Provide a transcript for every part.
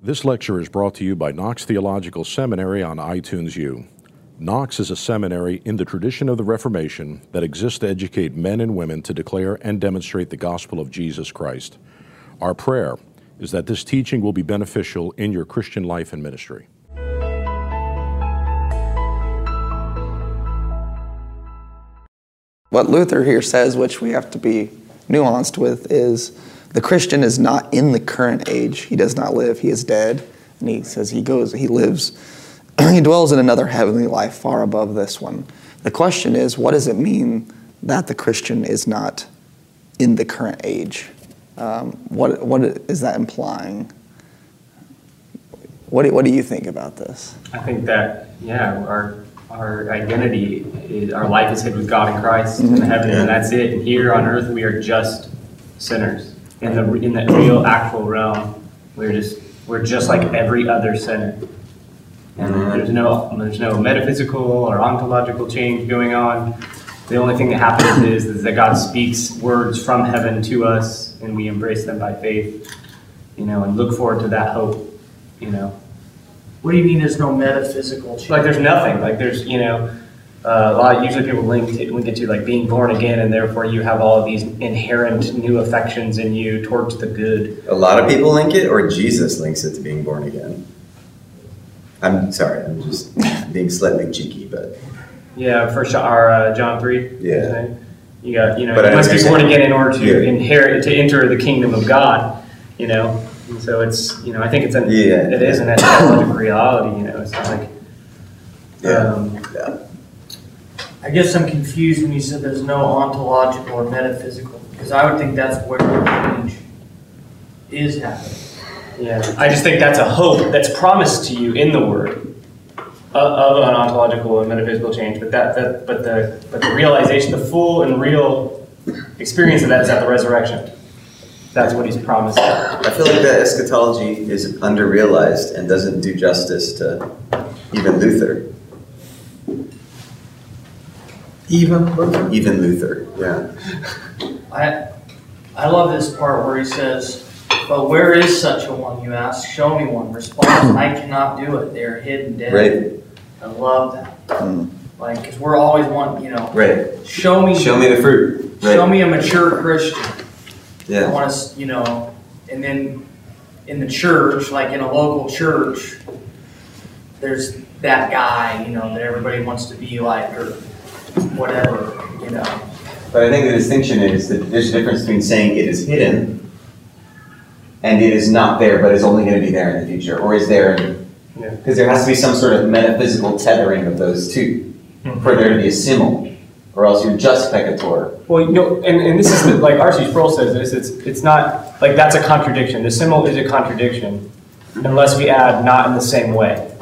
This lecture is brought to you by Knox Theological Seminary on iTunes U. Knox is a seminary in the tradition of the Reformation that exists to educate men and women to declare and demonstrate the gospel of Jesus Christ. Our prayer is that this teaching will be beneficial in your Christian life and ministry. What Luther here says, which we have to be nuanced with, is the Christian is not in the current age. He does not live, he is dead. And he says he goes, he lives, he dwells in another heavenly life far above this one. The question is, what does it mean that the Christian is not in the current age? Um, what, what is that implying? What do, what do you think about this? I think that, yeah, our, our identity, is, our life is hid with God in Christ mm-hmm. in heaven, and that's it. And here on earth, we are just sinners. In the, in the real, actual realm, we're just, we're just like every other sinner. And there's no, there's no metaphysical or ontological change going on. The only thing that happens is, is that God speaks words from heaven to us, and we embrace them by faith, you know, and look forward to that hope you know. What do you mean there's no metaphysical change? Like there's nothing. Like there's you know, uh, a lot. of, Usually people link to, link it to like being born again, and therefore you have all of these inherent new affections in you towards the good. A lot of people link it, or Jesus links it to being born again. I'm sorry, I'm just being slightly cheeky, but yeah, for our uh, John three. Yeah. You got, you know, but you must be born again in order to yeah. inherit, to enter the kingdom of God. You know, and so it's, you know, I think it's an, yeah. it is an eschatologic reality, you know, it's like, yeah. Um, yeah. I guess I'm confused when you said there's no ontological or metaphysical, because I would think that's where the change is happening. Yeah, I just think that's a hope that's promised to you in the Word of, of an ontological and metaphysical change. But that, that, but the, but the realization, the full and real experience of that is at the resurrection. That's what he's promised. I feel like that eschatology is underrealized and doesn't do justice to even Luther. Even Luther? Even Luther, yeah. I, I love this part where he says, But where is such a one, you ask? Show me one. Response, I cannot do it. They are hidden dead. Right. I love that. Mm. Like, because we're always one, you know. Right. Show me. Show me the fruit. Right. Show me a mature Christian. Yeah. I want to, you know, and then in the church, like in a local church, there's that guy, you know, that everybody wants to be like or whatever, you know. But I think the distinction is that there's a difference between saying it is hidden and it is not there, but is only going to be there in the future, or is there, because yeah. there has to be some sort of metaphysical tethering of those 2 mm-hmm. for there to be a simul or else you're just peccator. Well, you know, and, and this is the, like R.C. Sproul says this. It's it's not like that's a contradiction. The simul is a contradiction unless we add not in the same way,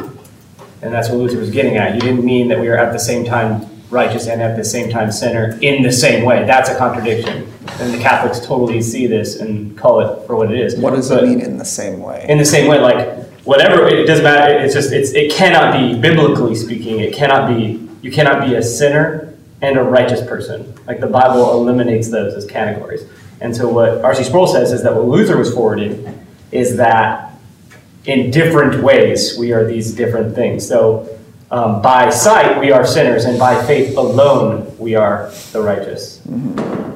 and that's what Luther was getting at. He didn't mean that we are at the same time righteous and at the same time sinner in the same way. That's a contradiction, and the Catholics totally see this and call it for what it is. What does but it mean in the same way? In the same way, like whatever it doesn't matter. It's just it's it cannot be biblically speaking. It cannot be you cannot be a sinner and a righteous person. Like the Bible eliminates those as categories. And so what R.C. Sproul says is that what Luther was forwarding is that in different ways we are these different things. So um, by sight we are sinners, and by faith alone we are the righteous. Mm-hmm.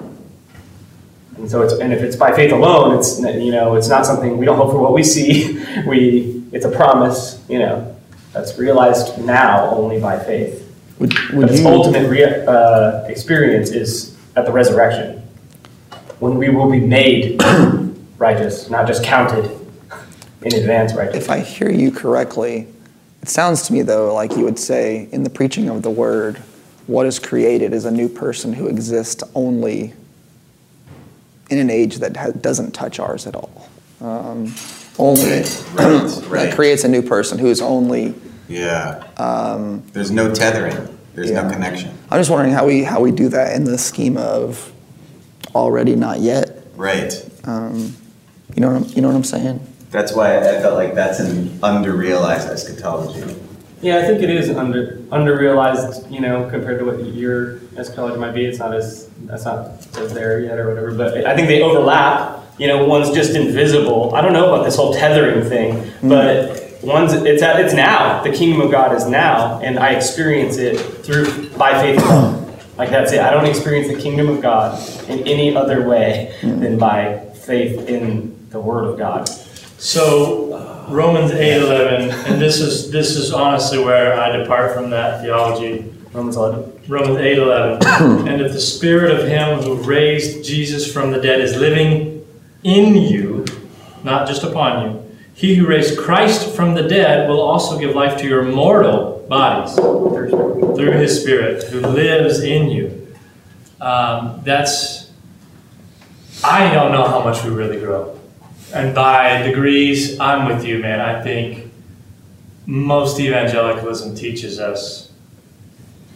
And so it's and if it's by faith alone, it's you know it's not something we don't hope for what we see. we it's a promise, you know, that's realized now only by faith. Would, would but its you, ultimate rea- uh, experience is at the resurrection, when we will be made righteous, not just counted in advance righteous. If I hear you correctly, it sounds to me though like you would say in the preaching of the word, what is created is a new person who exists only in an age that ha- doesn't touch ours at all. Um, only right, right, right. creates a new person who is only yeah. Um, There's no tethering. There's yeah. no connection. I'm just wondering how we how we do that in the scheme of already not yet. Right. Um, you know what I'm, you know what I'm saying? That's why I felt like that's an underrealized eschatology. Yeah, I think it is under underrealized. You know, compared to what your eschatology might be, it's not as that's not as there yet or whatever. But I think they overlap you know, one's just invisible. I don't know about this whole tethering thing, but one's it's at, it's now. The kingdom of God is now, and I experience it through by faith. Like that's it. I don't experience the kingdom of God in any other way than by faith in the Word of God. So Romans eight eleven, and this is this is honestly where I depart from that theology. Romans 11. Romans eight eleven, and if the spirit of him who raised Jesus from the dead is living in you, not just upon you, he who raised Christ from the dead will also give life to your mortal bodies through his spirit who lives in you. Um, that's I don't know how much we really grow. And by degrees, I'm with you, man. I think most evangelicalism teaches us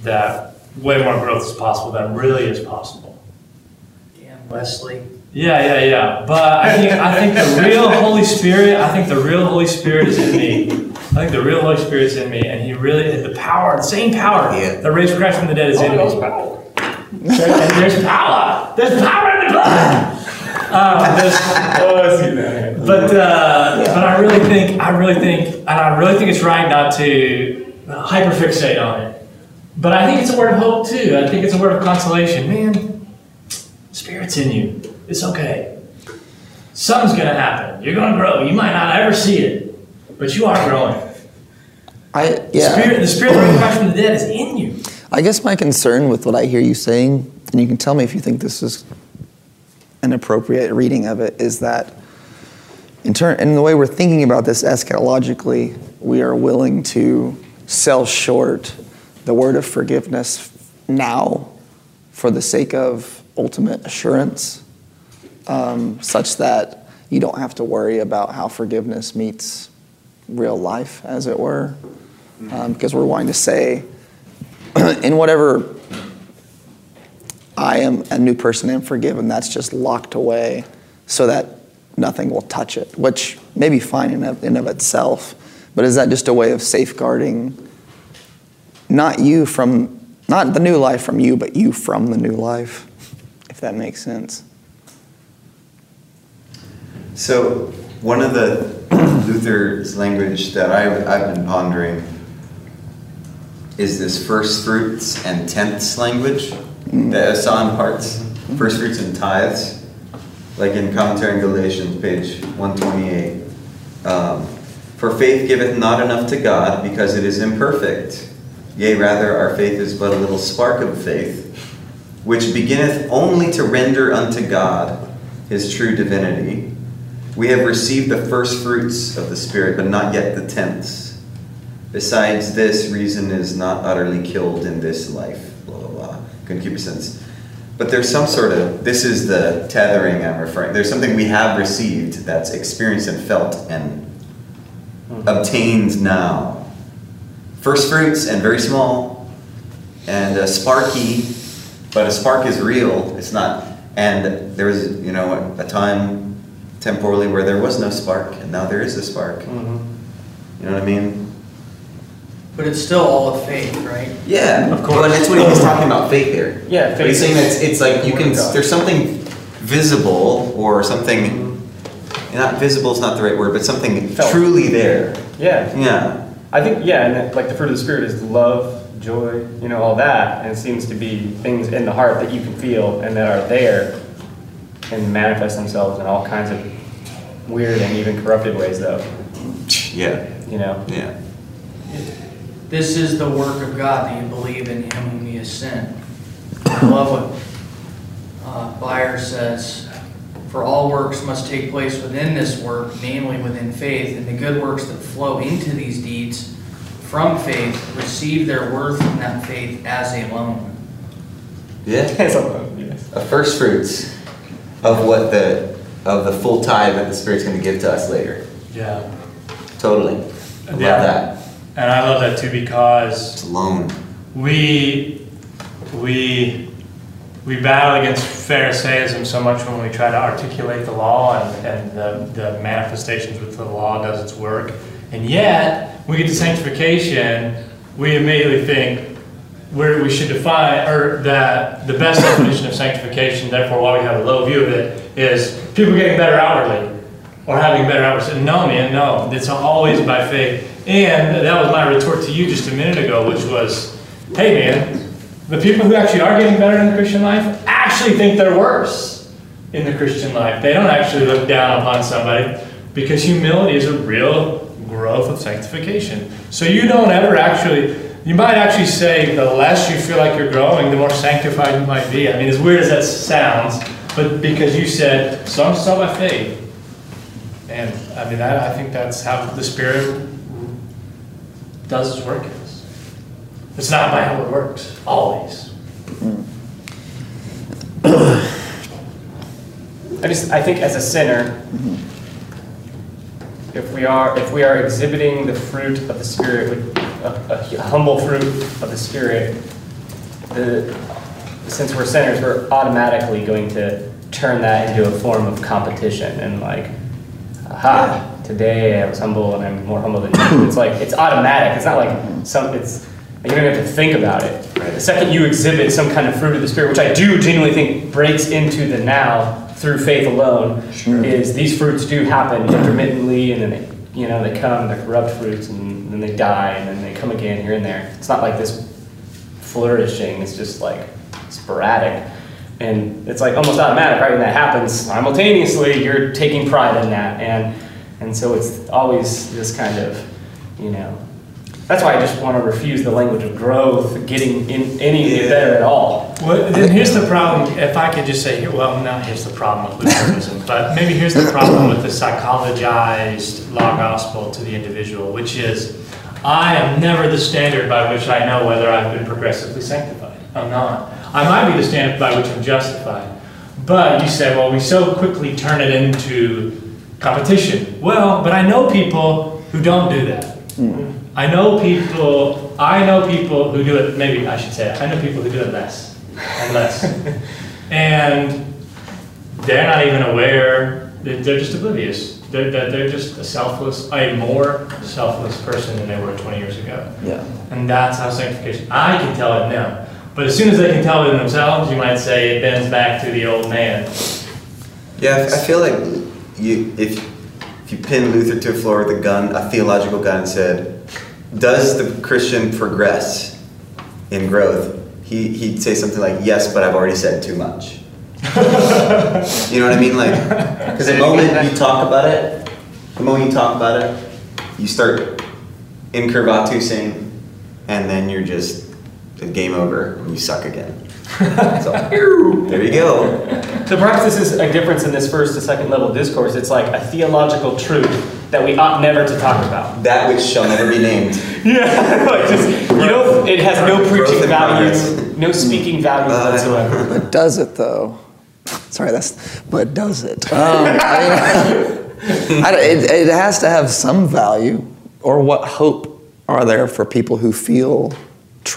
that way more growth is possible than really is possible. Dan Wesley. Yeah, yeah, yeah. But I think I think the real Holy Spirit, I think the real Holy Spirit is in me. I think the real Holy Spirit is in me, and He really the power, the same power Yeah. that raised Christ from the dead is in me. Oh, and there's power. There's power in the blood. Um, there's- but uh, but I really think I really think and I really think it's right not to hyperfixate on it. But I think it's a word of hope too. I think it's a word of consolation. Man, spirit's in you. It's okay. Something's gonna happen. You're gonna grow. You might not ever see it, but you are growing. I yeah. Spirit, the spirit that Christ from the dead is in you. I guess my concern with what I hear you saying, and you can tell me if you think this is an appropriate reading of it, is that in turn, in the way we're thinking about this eschatologically, we are willing to sell short the word of forgiveness now for the sake of ultimate assurance, um, such that you don't have to worry about how forgiveness meets real life, as it were, um, because we're wanting to say in whatever I am a new person and forgiven, that's just locked away so that nothing will touch it, which may be fine in of, in of itself. But is that just a way of safeguarding not you from, not the new life from you, but you from the new life, if that makes sense? So, one of the Luther's language that I've, I've been pondering is this first fruits and tenths language saw in parts. First fruits and tithes, like in commentary in Galatians, page 128. Um, For faith giveth not enough to God because it is imperfect. Yea, rather, our faith is but a little spark of faith, which beginneth only to render unto God his true divinity. We have received the first fruits of the Spirit, but not yet the tenths. Besides this, reason is not utterly killed in this life. Concupiscence. But there's some sort of, this is the tethering I'm referring, there's something we have received that's experienced and felt and obtained now. First fruits and very small, and uh, sparky, but a spark is real. It's not, and there was, you know, a time temporally where there was no spark, and now there is a spark. You know what I mean? But it's still all of faith, right? Yeah, of course. But that's what he's talking about faith here. Yeah, But he's saying that it's like you can. word of God. There's something visible or something. Not visible is not the right word, but something Felt. truly there. Yeah. Yeah. I think, yeah, and like the fruit of the Spirit is love, joy, you know, all that. And it seems to be things in the heart that you can feel and that are there and manifest themselves in all kinds of weird and even corrupted ways, though, Yeah. you know? Yeah. This is the work of God, that you believe in him whom he has sent. I love what uh, Bayer says, for all works must take place within this work, namely within faith, and the good works that flow into these deeds from faith receive their worth in that faith as a loan. Yeah. Yes. A first fruits of what the of the full tithe that the Spirit's going to give to us later. Yeah. Totally. I love Yeah. that. And I love that too because It's a loan. we we we battle against Pharisaism so much when we try to articulate the law and, and the, the manifestations with the law does its work. And yet, when we get to sanctification, we immediately think where we should define, or that the best definition of sanctification, therefore why we have a low view of it, is people getting better outwardly or having better outwardly. No, man, no. It's always by faith. And that was my retort to you just a minute ago, which was, hey, man, the people who actually are getting better in the Christian life actually think they're worse in the Christian life. They don't actually look down upon somebody because humility is a real growth of sanctification. So you don't ever actually, you might actually say the less you feel like you're growing, the more sanctified you might be. I mean, as weird as that sounds, but because you said some saw by faith. And I mean, I, I think that's how the Spirit does its work in us. It's not by how it works, always. I just I think as a sinner, mm-hmm. if we are if we are exhibiting the fruit of the spirit, a, a humble fruit of the spirit, the, since we're sinners, we're automatically going to turn that into a form of competition and like, aha, today I was humble and I'm more humble than you. It's like it's automatic. It's not like some. It's you don't have to think about it. The second you exhibit some kind of fruit of the spirit, which I do genuinely think breaks into the now through faith alone, is these fruits do happen intermittently, and then they, you know, they come, they're corrupt fruits, and then they die, and then they come again here and there. It's not like this flourishing. It's just like sporadic. And it's like almost automatic, right? When that happens, simultaneously, you're taking pride in that. And, and so it's always this kind of, you know, that's why I just want to refuse the language of growth, getting in any Yeah. better at all. Well, then here's the problem, if I could just say, well, not here's the problem with Lutheranism, but maybe here's the problem with the psychologized law gospel to the individual, which is, I am never the standard by which I know whether I've been progressively sanctified. I'm not. I might be the standard by which I'm justified. But you say, well, we so quickly turn it into competition. Well, but I know people who don't do that. Hmm. I know people, I know people who do it, maybe I should say, I know people who do it less and less. and they're not even aware, they're, they're just oblivious. They're, they're, they're just a selfless, a more selfless person than they were 20 years ago. Yeah. And that's how sanctification, I can tell it them. But as soon as they can tell it in themselves, you might say it bends back to the old man. Yeah, I I feel like you if if you pin Luther to a floor with a gun, a theological gun, and said, "Does the Christian progress in growth?" He he'd say something like, "Yes, but I've already said too much." you know what I mean? Like, because the moment you talk about it, the moment you talk about it, you start incurvatusing, and then you're just game over and you suck again. So, there you go. So perhaps this is a difference in this first to second level discourse. It's like a theological truth that we ought never to talk about. That which shall never be named. Yeah, like just you know, it has no preaching value, no speaking value Uh, whatsoever. But does it though? Sorry, that's. But does it? Um, I mean, I it, it has to have some value, or what hope are there for people who feel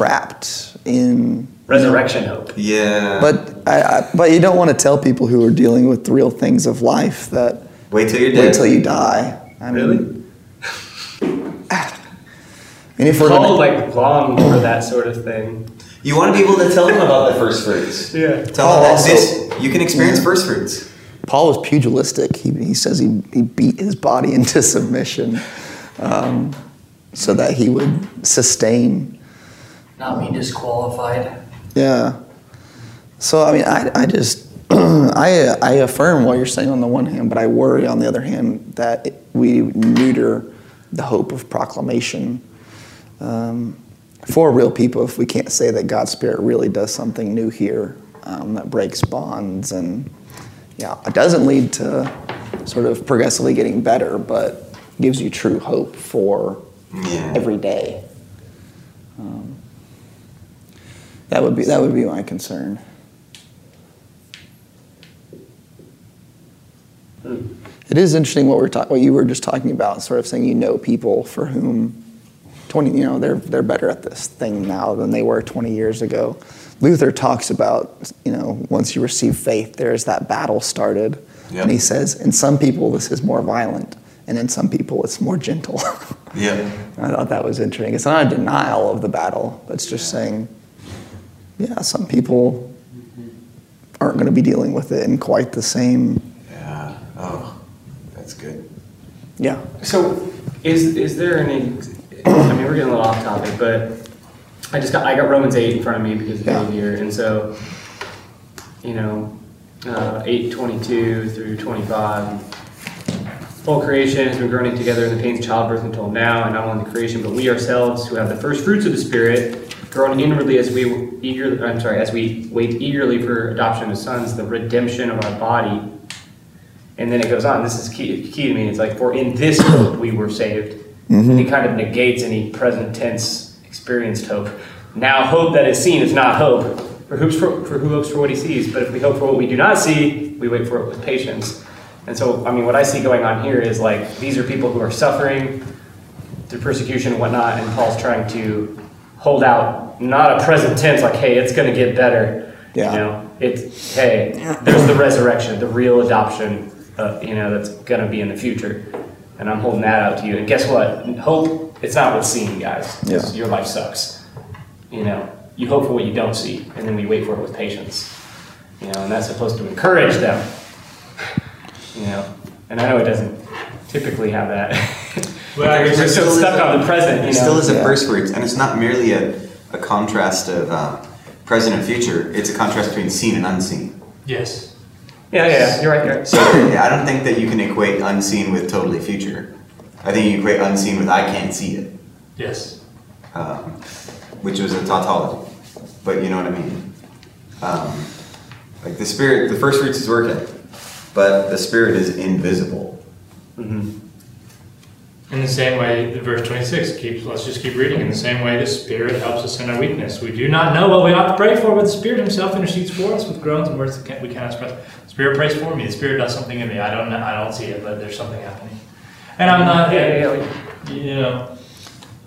trapped in? Resurrection hope. Yeah. But I, I, but you don't want to tell people who are dealing with the real things of life that wait till you're wait till you die. I mean, Really? I mean, if we're Paul gonna, like longed for that sort of thing. You want to be able to tell them about the first fruits. Yeah. Tell Paul them that also- this you can experience Yeah. first fruits. Paul was pugilistic. He, he says he, he beat his body into submission um, so that he would sustain. Not be disqualified. Yeah. So, I mean, I, I just, I, I affirm what you're saying on the one hand, but I worry on the other hand that it- we neuter the hope of proclamation um, for real people if we can't say that God's Spirit really does something new here um, that breaks bonds and, yeah, it doesn't lead to sort of progressively getting better, but gives you true hope for Yeah. every day. Um, that would be that would be my concern. Hmm. It is interesting what we're talking, what you were just talking about, sort of saying you know people for whom twenty, you know, they're they're better at this thing now than they were twenty years ago. Luther talks about, you know, once you receive faith, there's that battle started, Yep. and he says, in some people this is more violent, and in some people it's more gentle. Yeah. I thought that was interesting. It's not a denial of the battle, but it's just saying, yeah, some people aren't going to be dealing with it in quite the same Yeah. Oh, that's good. Yeah. So, is is there any? I mean, we're getting a little off topic, but I just got I got Romans eight in front of me because it's Yeah. yeah. here, and so you know, uh, eight twenty two through twenty five. Whole creation has been groaning together in the pains of childbirth until now, and not only the creation, but we ourselves, who have the first fruits of the Spirit, groan inwardly as we eager. I'm sorry, as we wait eagerly for adoption as sons, the redemption of our body. And then it goes on. This is key, key to me. It's like, for in this hope we were saved. And it kind of negates any present tense experienced hope. Now, hope that is seen is not hope. For, hopes for, for who hopes for what he sees? But if we hope for what we do not see, we wait for it with patience. And so, I mean, what I see going on here is like these are people who are suffering through persecution and whatnot, and Paul's trying to hold out, not a present tense, like, hey, it's going to get better. Yeah. You know, it's, hey, there's the resurrection, the real adoption, uh, you know, that's going to be in the future. And I'm holding that out to you. And guess what? Hope, it's not what's seen, guys. Yeah. Your life sucks. You know, you hope for what you don't see, and then we wait for it with patience. You know, and that's supposed to encourage them. You know, and I know it doesn't typically have that. Well, I guess We're so still is stuck a- on the present, There you still is a Yeah. verse where it's, and it's not merely a, a contrast of uh, present and future, it's a contrast between seen and unseen. Yes. Yeah, yeah, you're right there. So I don't think that you can equate unseen with totally future. I think you equate unseen with I can't see it, Yes. um, which was a tautology. But you know what I mean? Um, like the spirit, the first fruits is working, but the spirit is invisible. In the same way, verse 26 keeps, let's just keep reading. In the same way, the Spirit helps us in our weakness. We do not know what we ought to pray for, but the Spirit Himself intercedes for us with groans and words that can't- we cannot express. The Spirit prays for me. The Spirit does something in me. I don't know, I don't see it, but there's something happening. And I'm not, Yeah, yeah, yeah. you know,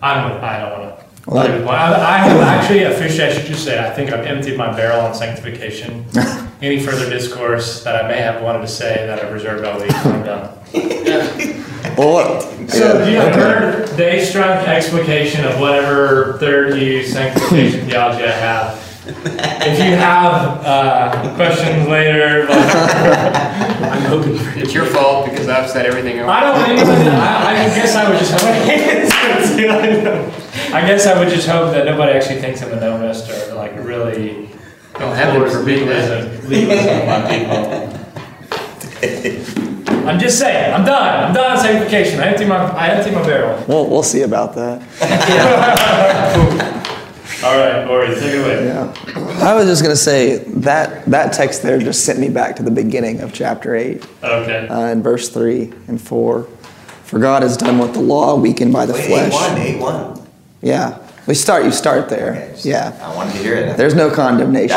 I'm, with- I don't want to. Well, I, I have actually officially, I should just say, I think I've emptied my barrel on sanctification. Any further discourse that I may have wanted to say that I've reserved all week, I'm done. Well, what? So you yeah. have heard Dave's strong explication of whatever third use sanctification theology I have. If you have uh, questions later, like, I'm hoping for It's your fault because I've said everything. I don't even, I, I guess I would just hope. I guess I would just hope that nobody actually thinks I'm a nomist or like really. Don't have it for being that. legalism, legalism of my people. I'm just saying, I'm done. I'm done on sanctification. I empty my, I empty my barrel. We'll, we'll see about that. All right, Ori, take it away. Yeah. I was just going to say that that text there just sent me back to the beginning of chapter 8 Okay. uh, in verse 3 and 4. For God has done what the law weakened by the Wait, flesh. 8 1, 8 1. Yeah. We start, you start there. Okay, just- Yeah. I wanted to hear it. There's no condemnation.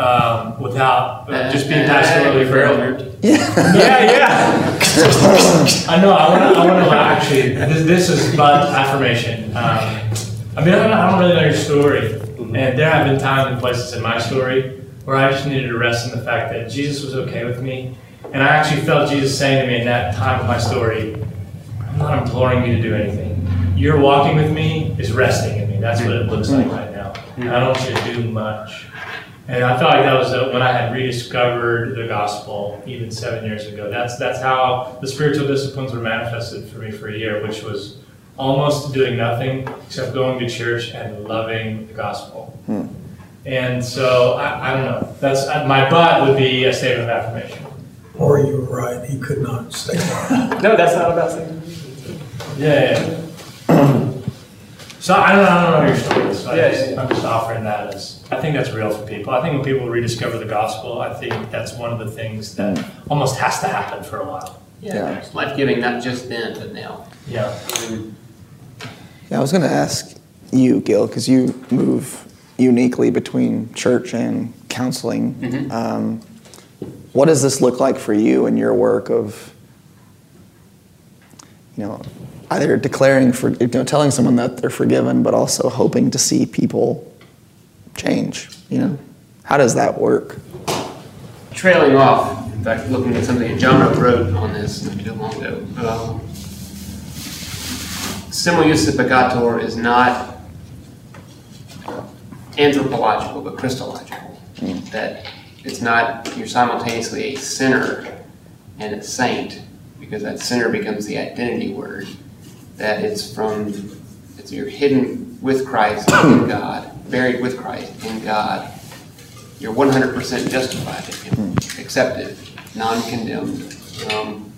um, without uh, just being pastorally friendly. Yeah, yeah. I know. I want to. I want to actually. This, this is about affirmation. Um, I mean, I don't, I don't really know your story, and there have been times and places in my story where I just needed to rest in the fact that Jesus was okay with me, and I actually felt Jesus saying to me in that time of my story, "I'm not imploring you to do anything. Your walking with me is resting in me. That's what it looks like right now. And I don't want you to do much." And I felt like that was uh, when I had rediscovered the gospel, even seven years ago. That's that's how the spiritual disciplines were manifested for me for a year, which was almost doing nothing except going to church and loving the gospel. And so I, I don't know. That's uh, my but would be a statement of affirmation. Or you were right, he could not stay long. No, that's not about saying. Yeah. yeah. so I don't, I don't know your story. So I Yeah, just, yeah, yeah. I'm just offering that as I think that's real for people. I think when people rediscover the gospel, I think that's one of the things that almost has to happen for a while. Yeah. It's life giving, not just then, but now. Yeah. Yeah, I was going to ask you, Gil, because you move uniquely between church and counseling. Um, what does this look like for you in your work of, you know, either declaring for you know telling someone that they're forgiven, but also hoping to see people change. You know, how does that work? Trailing off, in fact, looking at something that John wrote on this not too long ago. Um, peccator is not anthropological, but Christological. That it's not, you're simultaneously a sinner and a saint, because that sinner becomes the identity word. That it's from, it's you're hidden with Christ in God, buried with Christ in God. You're 100% justified accepted, non condemned, um,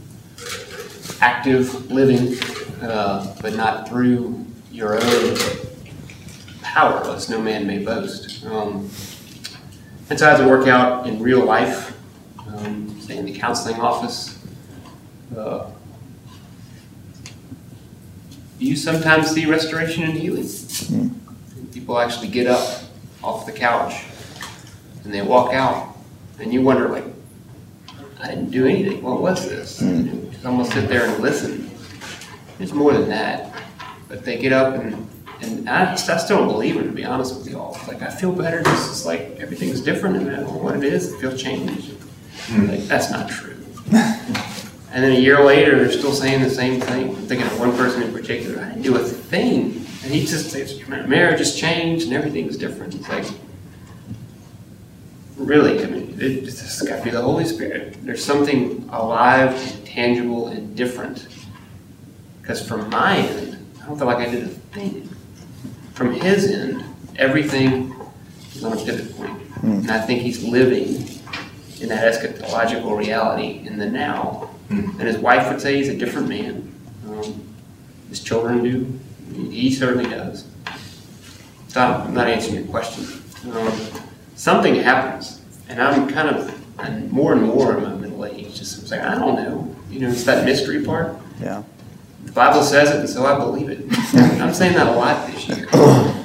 active living, uh, but not through your own power, lest no man may boast. Um, and so, how does it work out in real life? Um, say in the counseling office. Uh, you sometimes see restoration and healing. People actually get up off the couch and they walk out, and you wonder, like, I didn't do anything. What was this? Mm. You just almost sit there and listen. It's more than that. But they get up and and I, just, I still don't believe it, to be honest with y'all. Like, I feel better. Just it's like everything's different, and I don't know what it is. I feel changed. Mm. Like, that's not true. and then a year later, they're still saying the same thing. I'm thinking of one person in particular. I didn't do a thing, and he just says, marriage has changed, and everything's different. It's like, really, I mean, it, it's just got to be the Holy Spirit. There's something alive, and tangible, and different. Because from my end, I don't feel like I did a thing from his end, everything is on a pivot point. And I think he's living in that eschatological reality in the now. And his wife would say he's a different man. Um, his children do. He certainly does. So I'm not answering your question. Um, something happens, and I'm kind of and more and more in my middle age. Just like I don't know. You know, it's that mystery part. Yeah. The Bible says it, and so I believe it. I'm saying that a lot this year.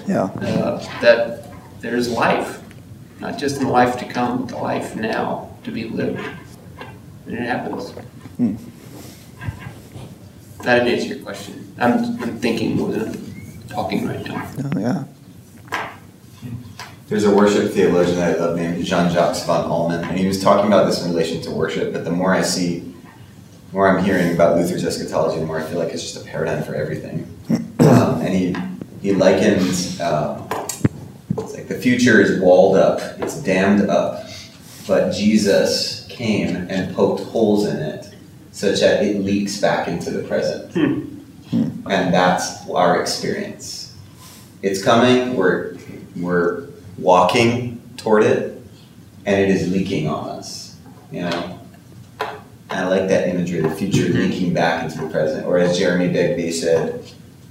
Yeah. Uh, that there's life, not just in the life to come, but the life now to be lived. And it happens. That didn't answer your question. I'm, I'm thinking more than I'm talking right now. Oh, yeah. There's a worship theologian that I love named Jean-Jacques von Allmen, and he was talking about this in relation to worship. But the more I see, the more I'm hearing about Luther's eschatology, the more I feel like it's just a paradigm for everything. Um, and he he likened um, it's like the future is walled up, it's dammed up, but Jesus came and poked holes in it such that it leaks back into the present. Hmm. Hmm. And that's our experience. It's coming, we're, we're walking toward it, and it is leaking on us, you know? I like that imagery, the future mm-hmm. leaking back into the present. Or as Jeremy Begbie said,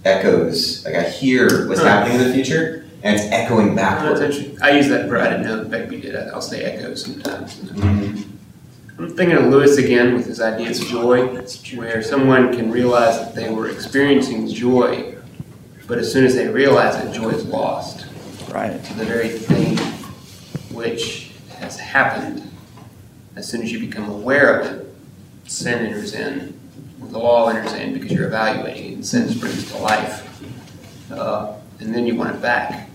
echoes, like I hear what's happening in the future, and it's echoing Oh, that's I use that, for I didn't know that Begbie did. it. I'll say echo sometimes. Mhm. I'm thinking of Lewis again with his idea of joy, where someone can realize that they were experiencing joy, but as soon as they realize it, joy is lost. Right. The very thing which has happened, as soon as you become aware of it, sin enters in, the law enters in because you're evaluating it, and sin springs to life. Uh, and then you want it back.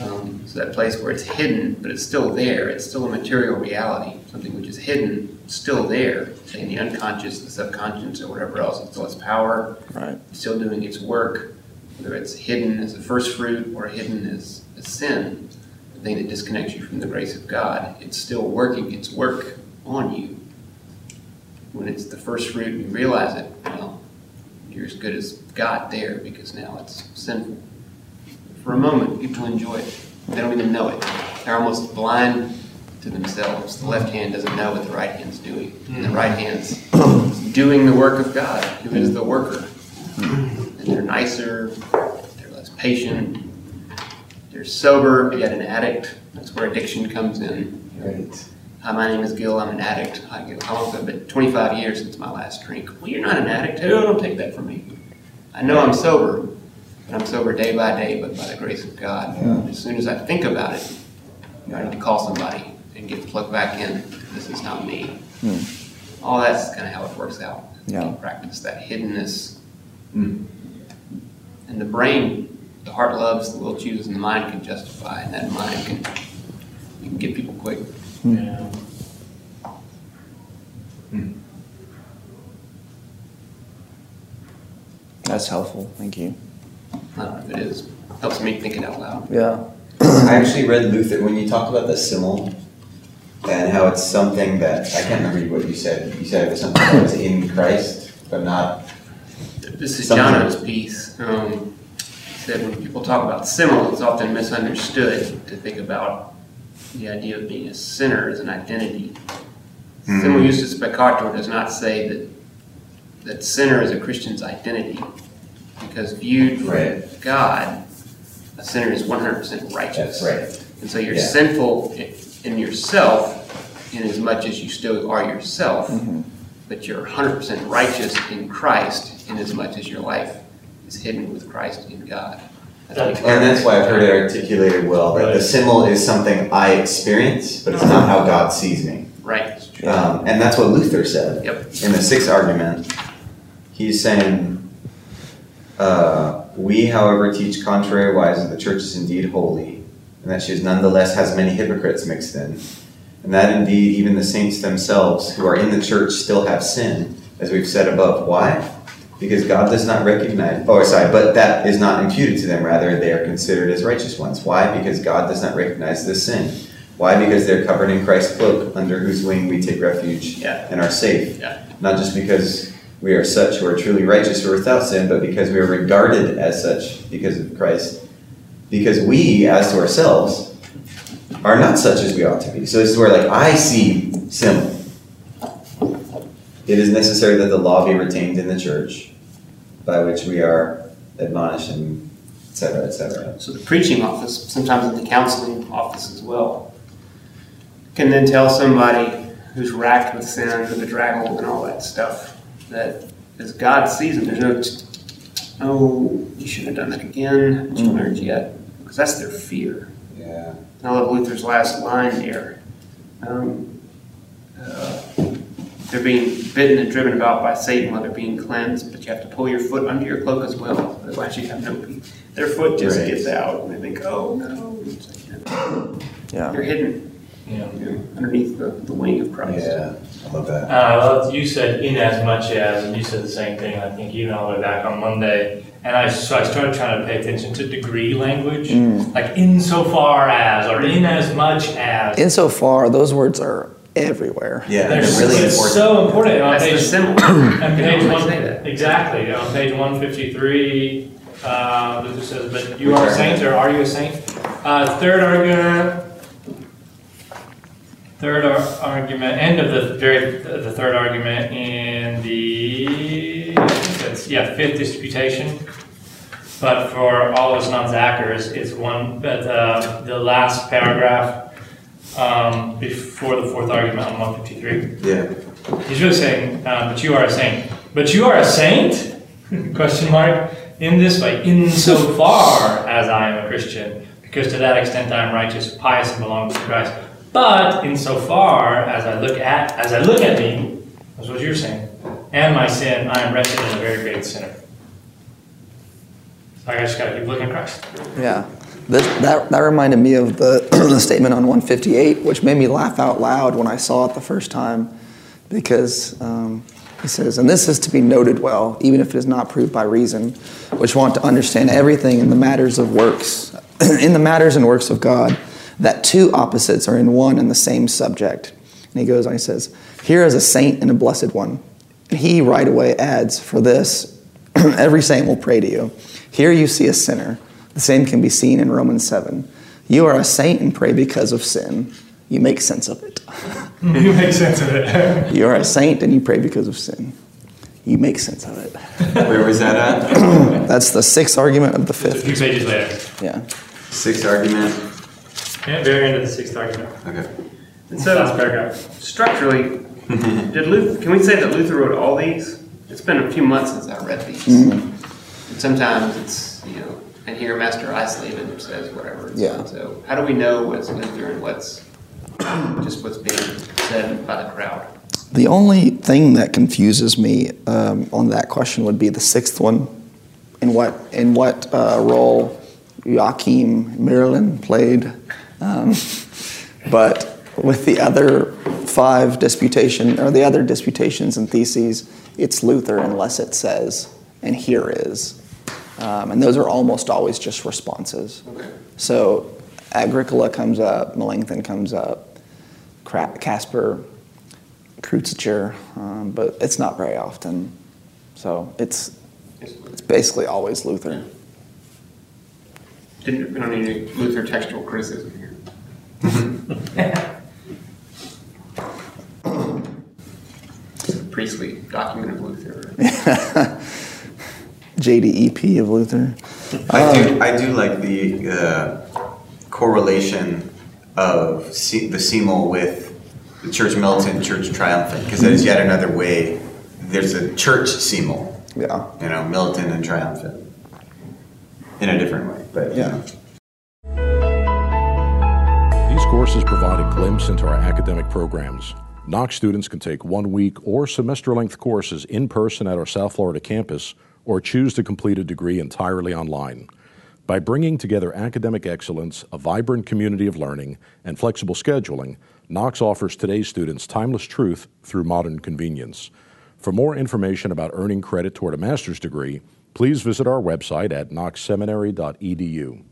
Um, so that place where it's hidden, but it's still there, it's still a material reality, something which is hidden, still there, in the unconscious, the subconscious, or whatever else, it still has power, Right. still doing its work, whether it's hidden as a first fruit or hidden as a sin, the thing that disconnects you from the grace of God, it's still working its work on you. When it's the first fruit and you realize it, well, you're as good as God there because now it's sinful. For a moment, people enjoy it. They don't even know it. They're almost blind to themselves. The left hand doesn't know what the right hand's doing. And the right hand's doing the work of God, who is the worker. And they're nicer, they're less patient, they're sober, but yet an addict. That's where addiction comes in. Right. Hi, my name is Gil. I'm an addict. I go, how long? I've been 25 years since my last drink. Well, you're not an addict. Don't take that from me. I know I'm sober, I'm sober day by day, but by the grace of God. As soon as I think about it, you know, I need to call somebody and get plugged back in. This is not me. Hmm. All that's kind of how it works out. Yeah. Practice that hiddenness hmm. And the brain, the heart loves, the will chooses, and the mind can justify, and that mind can you can get people quick. Hmm. Yeah. That's helpful. Thank you. I don't know if it is. Helps me think it out loud. Yeah. I actually read Luther when you talk about the simul and how it's something that I can't remember what you said. You said it was something that was in Christ, but not. This is Something- Jono's piece. Um, said when people talk about simul, it's often misunderstood to think about the idea of being a sinner as an identity. Hmm. Simul justus peccator does not say that that sinner is a Christian's identity, because viewed from Right. God, a sinner is 100% righteous. That's right. And so you're Yeah. sinful i- in yourself in as much as you still are yourself, Mm-hmm. but you're 100% righteous in Christ in as much as your life is hidden with Christ in God. That's what he And that's why I've heard it articulated well that the simul is something I experience, but it's not how God sees me. Right. Um, and that's what Luther said. Yep. In the sixth argument, he's saying, uh, We, however, teach contrariwise that the church is indeed holy, and that she is nonetheless has many hypocrites mixed in, and that indeed even the saints themselves who are in the church still have sin, as we've said above. Why? Because God does not recognize, oh, sorry, but that is not imputed to them. Rather, they are considered as righteous ones. Why? Because God does not recognize this sin. Why? Because they're covered in Christ's cloak, under whose wing we take refuge Yeah. and are safe. Yeah. Not just because we are such who are truly righteous or without sin, but because we are regarded as such because of Christ. Because we, as to ourselves, are not such as we ought to be. So this is where, like, I see sin. It is necessary that the law be retained in the church, by which we are admonished, and et cetera, et cetera. So the preaching office, sometimes in the counseling office as well, can then tell somebody who's racked with sin, and the bedraggled, and all that stuff, that as God sees them, there's no, oh, you shouldn't have done that again, haven't you learned yet? Because that's their fear. Yeah. I love Luther's last line there. Um, uh, they're being bitten and driven about by Satan while they're being cleansed, but you have to pull your foot under your cloak as well, otherwise you have no peace. Their foot just Right. gets out, and they think, oh no. It's like, you know, Yeah. They're hidden. You know, underneath the, the wing of Christ. Yeah. I love that. Uh, I loved you said in as much as, and you said the same thing. I think even all the way back on Monday, and I so I started trying to pay attention to degree language, like insofar as or in as much as. Insofar, those words are everywhere. Yeah, They're they're really it's important. so important. On That's the page, symbol. on page You one, don't say that. exactly on page one fifty three. Uh, Luther says, "But you are a saint, or are you a saint?" Uh, third argument. Third ar- argument, end of the very the third argument in the I think that's yeah fifth disputation. But for all those non-Zachars, it's one. But uh, the last paragraph um, before the fourth argument on one fifty three. Yeah. He's really saying, um, but you are a saint. But you are a saint? Question mark. In this way, insofar as I am a Christian, because to that extent I am righteous, pious, and belong to Christ. But insofar as I look at as I look at me, that's what you're saying, and my sin, I am wretched and a very great sinner. So I just gotta keep looking at Christ. Yeah. This, that, that reminded me of the, the statement on 158, which made me laugh out loud when I saw it the first time, because um, he says, And this is to be noted well, even if it is not proved by reason, which want to understand everything in the matters of works, in the matters and works of God, that two opposites are in one and the same subject. And he goes on, he says, Here is a saint and a blessed one. And he right away adds, For this, every saint will pray to you. Here you see a sinner. The same can be seen in Romans 7. You are a saint and pray because of sin. You make sense of it. you make sense of it. You are a saint and you pray because of sin. You make sense of it. Where was that at? That's the sixth argument of the a few fifth. pages later. Yeah. Sixth argument. Yeah, very end of the sixth argument. Okay. And so, Last paragraph. structurally, did Luther, can we say that Luther wrote all these? It's been a few months since I read these. And sometimes it's, you know, and here Master Eisleben says whatever. and so Yeah. So how do we know what's Luther and what's just what's being said by the crowd? The only thing that confuses me um, on that question would be the sixth one, in what in what uh, role Joachim Mörlin played, um, but with the other five disputation or the other disputations and theses, it's Luther unless it says, and here is, um, and those are almost always just responses. So Agricola comes up, Melanchthon comes up, Casper, Cruciger, um, but it's not very often. So it's it's basically always Luther. Didn't, we don't need any Luther textual criticism here. Priestly document of Luther. JDEP of Luther. I do, I do like the uh, correlation of C, the simul with the Church Militant, Church Triumphant, because that is yet another way. There's a Church simul, Yeah. you know, militant and triumphant, in a different way, but you Yeah. know. Courses provide a glimpse into our academic programs. Knox students can take one week or semester length courses in person at our South Florida campus or choose to complete a degree entirely online. By bringing together academic excellence, a vibrant community of learning, and flexible scheduling, Knox offers today's students timeless truth through modern convenience. For more information about earning credit toward a master's degree, please visit our website at knoxseminary.edu.